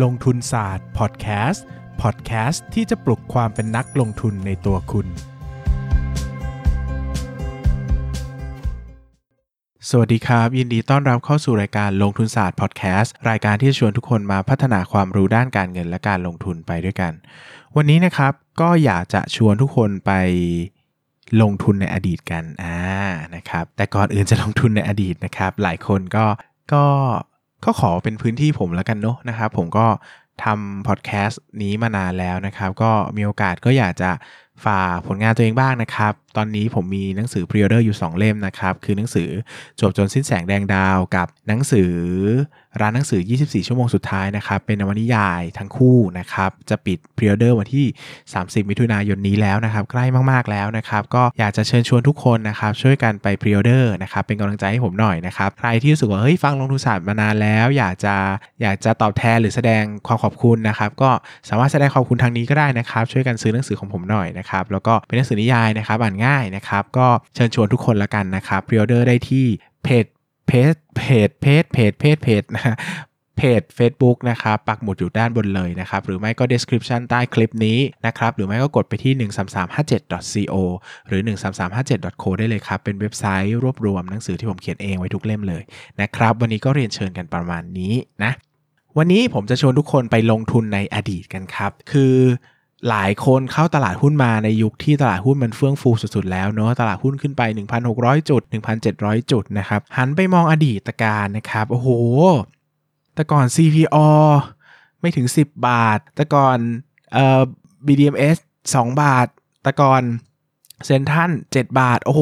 ลงทุนศาสตร์พอดแคสต์พอดแคสต์ที่จะปลุกความเป็นนักลงทุนในตัวคุณ สวัสดีครับ ยินดีต้อนรับเข้าสู่รายการลงทุนศาสตร์พอดแคสต์รายการที่ชวนทุกคนมาพัฒนาความรู้ด้านการเงินและการลงทุนไปด้วยกัน วันนี้นะครับก็อยากจะชวนทุกคนไปลงทุนในอดีตกันอ่านะครับแต่ก่อนอื่นจะลงทุนในอดีตนะครับ หลายคนก็ก็ ก็ขอเป็นพื้นที่ผมแล้วกันเนาะนะครับ ผมก็ทำพอดแคสต์นี้มานานแล้วนะครับ ก็มีโอกาสก็อยากจะฝากผลงานตัวเองบ้างนะครับ ตอนนี้ผมมีหนังสือพรีออเดอร์อยู่ 2 เล่มนะครับ คือหนังสือตราบจนสิ้นแสงแดงดาวกับหนังสือร้านหนังสือ 24 ชั่วโมงสุดท้ายนะครับ เป็นนวนิยายทั้งคู่นะครับ จะปิดพรีออเดอร์วันที่ 30 มิถุนายนนี้แล้วนะครับ ใกล้มากๆแล้วนะครับ ก็อยากจะเชิญชวนทุกคนนะครับ ช่วยกันไปพรีออเดอร์นะครับ เป็นกำลังใจให้ผมหน่อยนะครับ ใครที่รู้สึกว่าเฮ้ยฟังลงทุนศาสตร์มานานแล้ว อยากจะอยากจะตอบแทนหรือแสดงความขอบคุณนะครับ ก็สามารถแสดงขอบคุณทางนี้ก็ได้นะครับ ช่วยกันซื้อหนังสือของผมหน่อยนะครับ แล้วก็เป็นหนังสือนิยายนะครับ อ่านง่ายนะครับ ก็เชิญชวนทุกคนละกันนะครับพรีออเดอร์ได้ที่เพจเพจเพจเพจเพจเพจเพจนะเพจ Facebook นะครับ ปักหมุดอยู่ด้านบนเลยนะครับ หรือไม่ก็ description ใต้คลิปนี้นะครับ หรือไม่ก็กดไปที่ 13357.co หรือ 13357.co ได้เลยครับ เป็นเว็บไซต์รวบรวมหนังสือที่ผมเขียนเองไว้ทุกเล่มเลยนะครับ วันนี้ก็เรียนเชิญกันประมาณนี้นะ วันนี้ผมจะชวนทุกคนไปลงทุนในอดีตกันครับ คือ หลายคนเข้าตลาดหุ้นมาในยุคที่ตลาดหุ้นมันเฟื่องฟูสุดๆแล้วเนาะตลาดหุ้นขึ้นไป 1,600 จุด 1,700 จุดนะครับ หันไปมองอดีตการนะครับ โอ้โห แต่ก่อน CPO ไม่ถึง 10 บาท แต่ก่อนเอ่อ BDMs 2 บาท แต่ก่อนเซนทัน7บาท โอ้โห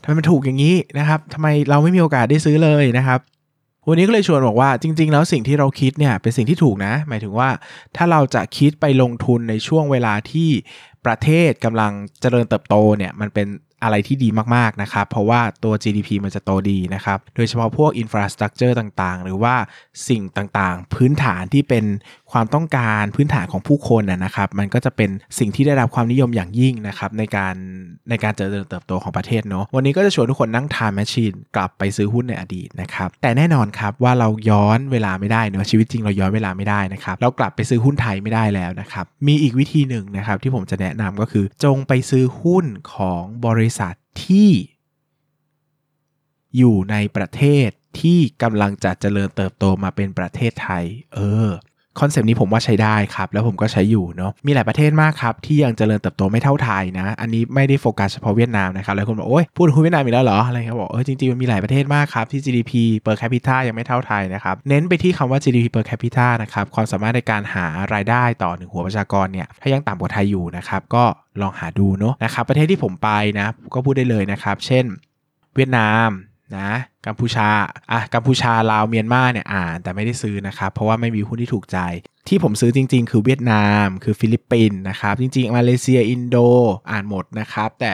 ทำไมมันถูกอย่างนี้นะครับทำไมเราไม่มีโอกาสได้ซื้อเลยนะครับ วันนี้ก็เลยชวนบอกว่าจริง ๆ แล้วสิ่งที่เราคิดเนี่ยเป็นสิ่งที่ถูกนะ หมายถึงว่า ถ้าเราจะคิดไปลงทุนในช่วงเวลาที่ประเทศกำลังเจริญเติบโตเนี่ยมันเป็น อะไรที่ดีมากๆนะครับ เพราะว่าตัว GDP มันจะโตดีนะครับ โดยเฉพาะพวก infrastructure ต่างๆ หรือว่าสิ่งต่างๆ พื้นฐานที่เป็นความต้องการพื้นฐานของผู้คนนะครับ มันก็จะเป็นสิ่งที่ได้รับความนิยมอย่างยิ่งนะครับในการในการเจริญเติบโตของประเทศเนาะวันนี้ก็จะชวนทุกคนนั่ง time machine กลับไปซื้อหุ้นในอดีตนะครับแต่แน่นอนครับว่าเราย้อนเวลาไม่ได้เนาะชีวิตจริงเราย้อนเวลาไม่ได้นะครับเรากลับไปซื้อหุ้นไทยไม่ได้แล้วนะครับมีอีกวิธีหนึ่งนะครับที่ผมจะแนะนำก็คือจงไปซื้อหุ้นของบริษัทที่ อยู่ในประเทศที่กำลังจะเจริญเติบโตมาเป็นประเทศไทย เออ คอนเซปต์นี้ผมว่าใช้ได้ครับ แล้วผมก็ใช้อยู่เนาะมีหลายประเทศมากครับที่ยังเจริญเติบโตไม่เท่าไทยนะ อันนี้ไม่ได้โฟกัสเฉพาะเวียดนามนะครับหลายคนบอกโอ้ยพูดถึงเวียดนามอีกแล้วเหรออะไรครับบอกเออจริงๆมันมีหลายประเทศมากครับที่ GDP per capita ยังไม่เท่าไทยนะครับเน้นไปที่คำว่า GDP per capita นะครับความสามารถในการหารายได้ต่อหนึ่งหัวประชากรเนี่ยถ้ายังต่ำกว่าไทยอยู่นะครับก็ลองหาดูเนาะนะครับประเทศที่ผมไปนะก็พูดได้เลยนะครับ เช่น เวียดนาม นะกัมพูชาอะกัมพูชาลาวเมียนมาเนี่ยอ่านแต่ไม่ได้ซื้อนะครับ เพราะว่าไม่มีหุ้นที่ถูกใจ ที่ผมซื้อจริง ๆ คือเวียดนาม คือฟิลิปปินส์นะครับ จริง ๆ มาเลเซียอินโดอ่านหมดนะครับ แต่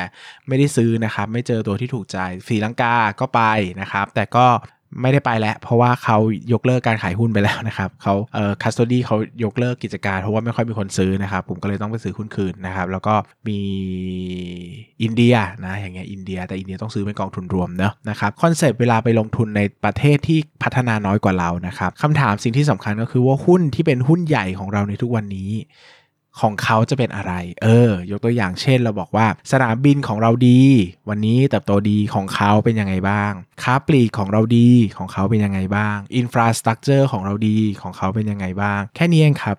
ไม่ได้ซื้อนะครับ ไม่เจอตัวที่ถูกใจศรีลังกาก็ไปนะครับ แต่ก็ ไม่ได้ไปแล้ว เพราะว่าเขายกเลิกการขายหุ้นไปแล้วนะครับเขาเอ่อ custody เขายกเลิกกิจการเพราะว่าไม่ค่อยมีคนซื้อนะครับ ผมก็เลยต้องไปซื้อหุ้นคืนนะครับ แล้วก็มีอินเดียนะอย่างเงี้ยอินเดียแต่อินเดียต้องซื้อเป็นกองทุนรวมเนอะนะครับคอนเซปต์เวลาไปลงทุนในประเทศที่พัฒนาน้อยกว่าเรานะครับคำถามสิ่งที่สำคัญก็คือว่าหุ้นที่เป็นหุ้นใหญ่ของเราในทุกวันนี้ ของเขาจะเป็นอะไร เออ ยกตัวอย่างเช่น เราบอกว่า สนามบินของเราดี วันนี้เติบโตดีของเขาเป็นยังไงบ้าง ค้าปลีกของเราดีของเขาเป็นยังไงบ้าง infrastructure ของเราดีของเขาเป็นยังไงบ้าง แค่นี้เองครับ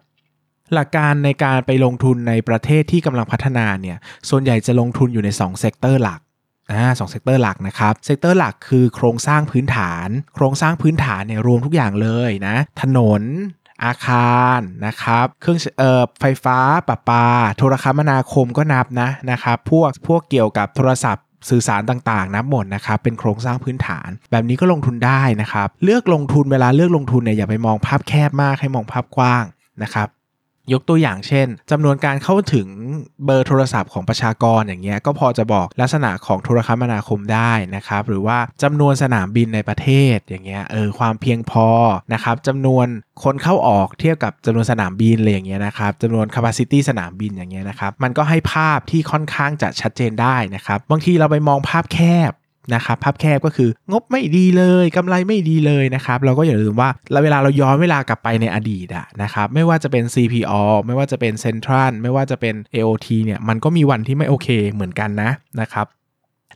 หลักการในการไปลงทุนในประเทศที่กำลังพัฒนาเนี่ย ส่วนใหญ่จะลงทุนอยู่ใน2 sector หลักอ่าสอง sector หลักนะครับ sector หลักคือโครงสร้างพื้นฐาน โครงสร้างพื้นฐานเนี่ยรวมทุกอย่างเลยนะ ถนน อาคารนะครับ เครื่องเอ่อไฟฟ้าประปา โทรคมนาคมก็นับนะนะครับ พวกพวกเกี่ยวกับโทรศัพท์สื่อสารต่างๆ นับหมดนะครับ เป็นโครงสร้างพื้นฐาน แบบนี้ก็ลงทุนได้นะครับ เลือกลงทุนเวลาเลือกลงทุนเนี่ยอย่าไปมองภาพแคบมากให้มองภาพกว้างนะครับ ยกตัวอย่างเช่นจำนวนการเข้าถึงเบอร์โทรศัพท์ของประชากรอย่างเงี้ยก็พอจะบอกลักษณะของโทรคมนาคมได้นะครับหรือว่าจำนวนสนามบินในประเทศอย่างเงี้ยเออความเพียงพอนะครับจำนวนคนเข้าออกเทียบกับจำนวนสนามบินอะไรอย่างเงี้ยนะครับจำนวน capacity สนามบินอย่างเงี้ยนะครับมันก็ให้ภาพที่ค่อนข้างจะชัดเจนได้นะครับบางทีเราไปมองภาพแคบ นะครับภาพแคบก็คืองบไม่ดีเลยกำไรไม่ดีเลยนะครับเราก็อย่าลืมว่าเวลาเราย้อนเวลากลับไปในอดีตอะนะครับไม่ว่าจะเป็น CPO ไม่ว่าจะเป็น Central ไม่ว่าจะเป็น AOT เนี่ยมันก็มีวันที่ไม่โอเคเหมือนกันนะนะครับ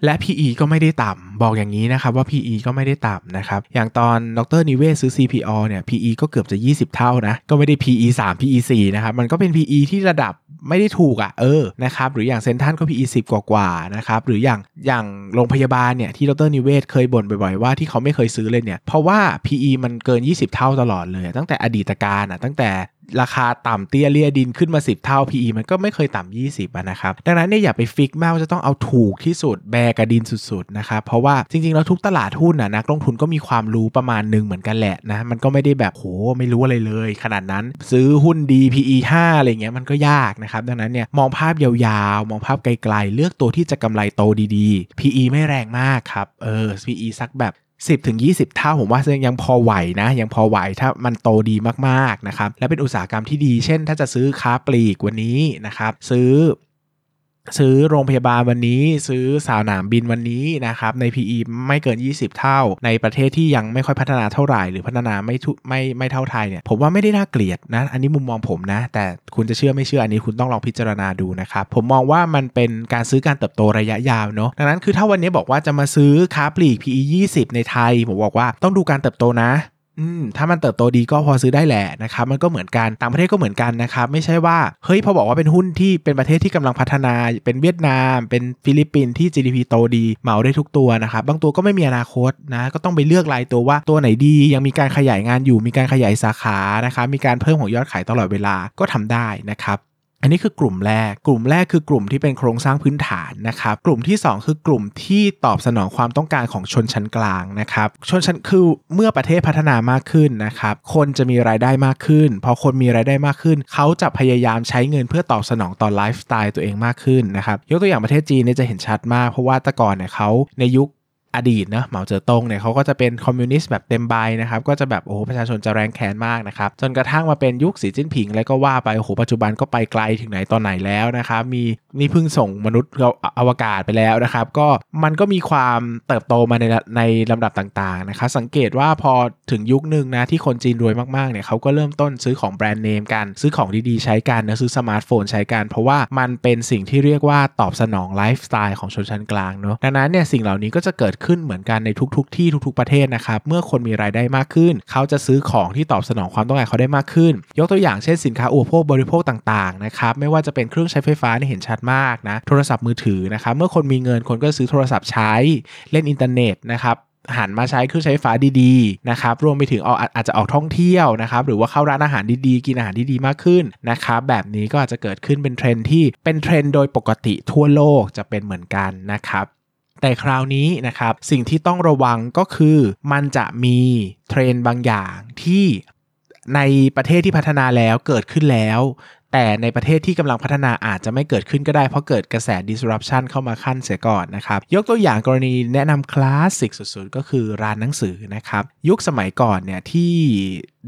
และ PE ก็ไม่ได้ต่ำ บอกอย่างนี้นะครับว่า PE ก็ไม่ได้ต่ำนะครับ อย่างตอนดรนิเวศซื้อ CPO เนี่ย PE ก็เกือบจะ 20 เท่านะ ก็ไม่ได้ PE 3 PE 4นะครับ มันก็เป็น PE ที่ระดับ ไม่ได้ถูกอะ่ะเออนะครับหรืออย่างเซนทันก็ PE 10 กว่ากว่านะครับหรืออย่างอย่างโรงพยาบาลเนี่ยที่ดรนิเวศเคยบ่นบ่อยๆว่าที่เขาไม่เคยซื้อเลยเนี่ยเพราะว่า PE มันเกิน 20 เท่าตลอดเลย ตั้งแต่อดีตการอะตั้งแต่ ราคาต่ำเตี้ยเลียดินขึ้นมา 10 เท่า PE มันก็ไม่เคยต่ำ20นะครับ ดังนั้นเนี่ยอย่าไปฟิกมากว่าจะต้องเอาถูกที่สุดแบกระดินสุดๆนะครับ เพราะว่าจริงๆ แล้วทุกตลาดหุ้นน่ะนักลงทุนก็มีความรู้ประมาณหนึ่งเหมือนกันแหละนะ มันก็ไม่ได้แบบโหไม่รู้อะไรเลย ขนาดนั้นซื้อหุ้นดี PE 5อะไรเงี้ยมันก็ยากนะครับ ดังนั้นเนี่ยมองภาพยาวๆ มองภาพไกลๆ เลือกตัวที่จะกำไรโตดีๆ PE ไม่แรงมากครับ เออ PE สักแบบ 10ถึง20 เท่าผมว่ายังพอไหวนะยังพอไหวถ้ามันโตดีมากๆนะครับและเป็นอุตสาหกรรมที่ดี เช่น ถ้าจะซื้อค้าปลีกวันนี้นะครับซื้อ ซื้อโรงพยาบาลวันนี้ ซื้อสาวนามบินวันนี้นะครับใน PE ไม่เกิน 20 เท่า ในประเทศที่ยังไม่ค่อยพัฒนาเท่าไหร่ หรือพัฒนาไม่ไม่ไม่เท่าไทยเนี่ยผมว่าไม่ได้น่าเกลียดนะ อันนี้มุมมองผมนะ แต่คุณจะเชื่อไม่เชื่ออันนี้คุณต้องลองพิจารณาดูนะครับผมมองว่ามันเป็นการซื้อการเติบโตระยะยาวเนาะดังนั้นคือถ้าวันนี้บอกว่าจะมาซื้อค้าปลีก PE 20 ในไทยผมบอกว่าต้องดูการเติบโตนะ อืมถ้ามันเติบโตดีก็พอซื้อได้แหละนะครับมันก็เหมือนกันต่างประเทศก็เหมือนกันนะครับไม่ใช่ว่าเฮ้ยพอบอกว่าเป็นหุ้นที่เป็นประเทศที่กำลังพัฒนา เป็นเวียดนาม เป็นฟิลิปปินส์ที่ GDP โตดีเหมาได้ทุกตัวนะครับบางตัวก็ไม่มีอนาคตนะก็ต้องไปเลือกรายตัวว่าตัวไหนดี ยังมีการขยายงานอยู่มีการขยายสาขานะครับมีการเพิ่มของยอดขายตลอดเวลาก็ทำได้นะครับ อันนี้คือกลุ่มแรก กลุ่มแรกคือกลุ่มที่เป็นโครงสร้างพื้นฐานนะครับ กลุ่มที่ 2 คือกลุ่มที่ตอบสนองความต้องการของชนชั้นกลางนะครับ ชนชั้นคือเมื่อประเทศพัฒนามากขึ้นนะครับ คนจะมีรายได้มากขึ้น พอคนมีรายได้มากขึ้น เขาจะพยายามใช้เงินเพื่อตอบสนองต่อไลฟ์สไตล์ตัวเองมากขึ้นนะครับ ยกตัวอย่างประเทศจีนเนี่ยจะเห็นชัดมากเพราะว่าแต่ก่อนเนี่ยเขาในยุค อดีตนะเหมาเจ๋อตงเนี่ยเขาก็จะเป็นคอมมิวนิสต์แบบเต็มใบนะครับก็จะแบบโอ้โหประชาชนจะแรงแค้นมากนะครับจนกระทั่งมาเป็นยุคสีจิ้นผิง แล้วก็ว่าไปโอ้โหปัจจุบันก็ไปไกลถึงไหนตอนไหนแล้วนะครับมีนี่เพิ่งส่งมนุษย์อวกาศไปแล้วนะครับก็มันก็มีความเติบโตมาในในลำดับต่างๆนะครับสังเกตว่าพอถึงยุคหนึ่งนะที่คนจีนรวยมากๆเนี่ยเขาก็เริ่มต้นซื้อของแบรนด์เนมกันซื้อของดีๆใช้กันนะซื้อสมาร์ทโฟนใช้กัน เพราะว่ามันเป็นสิ่งที่เรียกว่าตอบสนองไลฟ์สไตล์ของชนชั้นกลางเนาะดังนั้นเนี่ยสิ่งเหล่านี้ก็จะเกิดขึ้นเหมือนกันในทุกๆที่ทุก ๆ ประเทศนะครับ เมื่อคนมีรายได้มากขึ้น เขาจะซื้อของที่ตอบสนองความต้องการเขาได้มากขึ้น ยกตัวอย่างเช่นสินค้าอุปโภคบริโภคต่างๆนะครับไม่ว่าจะเป็นเครื่องใช้ไฟฟ้านี่เห็นชัดมากนะโทรศัพท์มือถือนะครับเมื่อคนมีเงินคนก็ซื้อโทรศัพท์ใช้เล่นอินเทอร์เน็ตนะครับหันมาใช้เครื่องใช้ไฟฟ้าดีๆนะครับรวมไปถึงอาอาจจะออกท่องเที่ยวนะครับหรือว่าเข้าร้านอาหารดีๆ กินอาหารดีๆมากขึ้นนะครับแบบนี้ก็อาจจะเกิดขึ้นเป็นเทรนด์ที่เป็นเทรนด์โดยปกติทั่วโลกจะเป็นเหมือนกันนะครับ แต่คราวนี้นะครับสิ่งที่ต้องระวังก็คือมันจะมีเทรนด์บางอย่างที่ในประเทศที่พัฒนาแล้วเกิดขึ้นแล้ว แต่ในประเทศที่กำลังพัฒนาอาจจะไม่เกิดขึ้นก็ได้เพราะเกิดกระแส disruption เข้ามาคั่นเสียก่อนนะครับ ยกตัวอย่างกรณีแนะนำคลาสสิกสุดๆ ก็คือร้านหนังสือนะครับ ยุคสมัยก่อนเนี่ยที่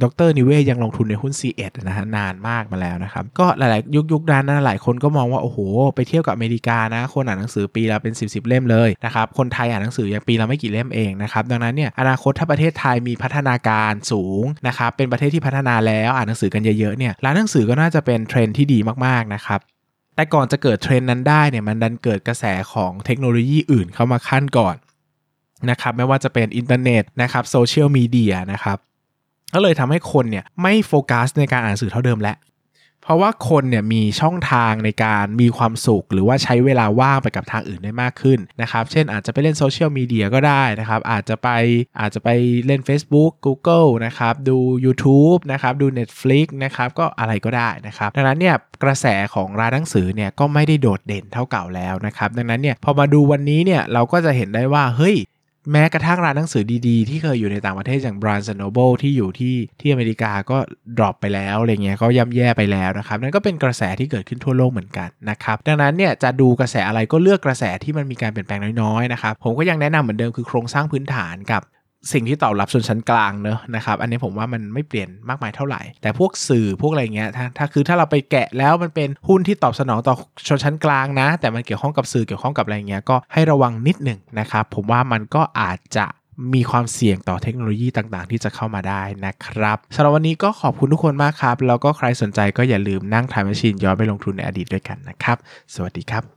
ดร.นิเวศน์ยังลงทุนในหุ้น C1 นะฮะนานมากมาแล้วนะครับ ก็หลายๆ ยุคยุคนั้นนะหลายคนก็มองว่า โอ้โห ไปเที่ยวกับอเมริกานะ คนอ่านหนังสือปีละเป็น 10 ๆ เล่มเลยนะครับ คนไทยอ่านหนังสืออย่างปีละไม่กี่เล่มเองนะครับ ดังนั้นเนี่ยอนาคตถ้าประเทศไทยมีพัฒนาการสูงนะครับ เป็นประเทศที่พัฒนาแล้วอ่านหนังสือกันเยอะๆเนี่ยร้านหนังสือก็น่าจะเป็นเทรนด์ที่ดีมากๆนะครับแต่ก่อนจะเกิดเทรนด์นั้นได้เนี่ยมันดันเกิดกระแสของเทคโนโลยีอื่นเข้ามาคั่นก่อนนะครับไม่ว่าจะเป็นอินเทอร์เน็ตนะครับโซเชียลมีเดียนะครับ ก็เลยทำให้คนเนี่ยไม่โฟกัสในการอ่านสื่อเท่าเดิมแล้วเพราะว่าคนเนี่ยมีช่องทางในการมีความสุข หรือว่าใช้เวลาว่างไปกับทางอื่นได้มากขึ้นนะครับ เช่นอาจจะไปเล่นโซเชียลมีเดียก็ได้นะครับ อาจจะไปอาจจะไปเล่น Facebook Google นะครับ ดู YouTube นะครับ ดู Netflix นะครับ ก็อะไรก็ได้นะครับ ดังนั้นเนี่ยกระแสของร้านหนังสือเนี่ยก็ไม่ได้โดดเด่นเท่าเก่าแล้วนะครับ ดังนั้นเนี่ยพอมาดูวันนี้เนี่ยเราก็จะเห็นได้ว่าเฮ้ย แม้กระทั่งร้านหนังสือดีๆ ที่เคยอยู่ในต่างประเทศอย่าง Barnes Noble ที่อยู่ที่ที่อเมริกาก็ดรอปไปแล้วอะไรเงี้ยก็ย่ำแย่ไปแล้วนะครับนั่นก็เป็นกระแสที่เกิดขึ้นทั่วโลกเหมือนกันนะครับดังนั้นเนี่ยจะดูกระแสอะไรก็เลือกกระแสที่มันมีการเปลี่ยนแปลงน้อยๆนะครับผมก็ยังแนะนำเหมือนเดิมคือโครงสร้างพื้นฐานกับ สิ่งที่ตอบรับชนชั้นกลางเนอะนะครับอันนี้ผมว่ามันไม่เปลี่ยนมากมายเท่าไหร่ แต่พวกสื่อพวกอะไรเงี้ยถ้าถ้าคือถ้าเราไปแกะแล้วมันเป็นหุ้นที่ตอบสนองต่อชนชั้นกลางนะ แต่มันเกี่ยวข้องกับสื่อเกี่ยวข้องกับอะไรเงี้ยก็ให้ระวังนิดหนึ่งนะครับผมว่ามันก็อาจจะมีความเสี่ยงต่อเทคโนโลยีต่างๆ ที่จะเข้ามาได้นะครับสำหรับวันนี้ก็ขอบคุณทุกคนมากครับ แล้วก็ใครสนใจก็อย่าลืมนั่งท i ม e ม a ชีนย้อนไปลงทุนในอดีตด้วยกันนะครับ สวัสดีครับ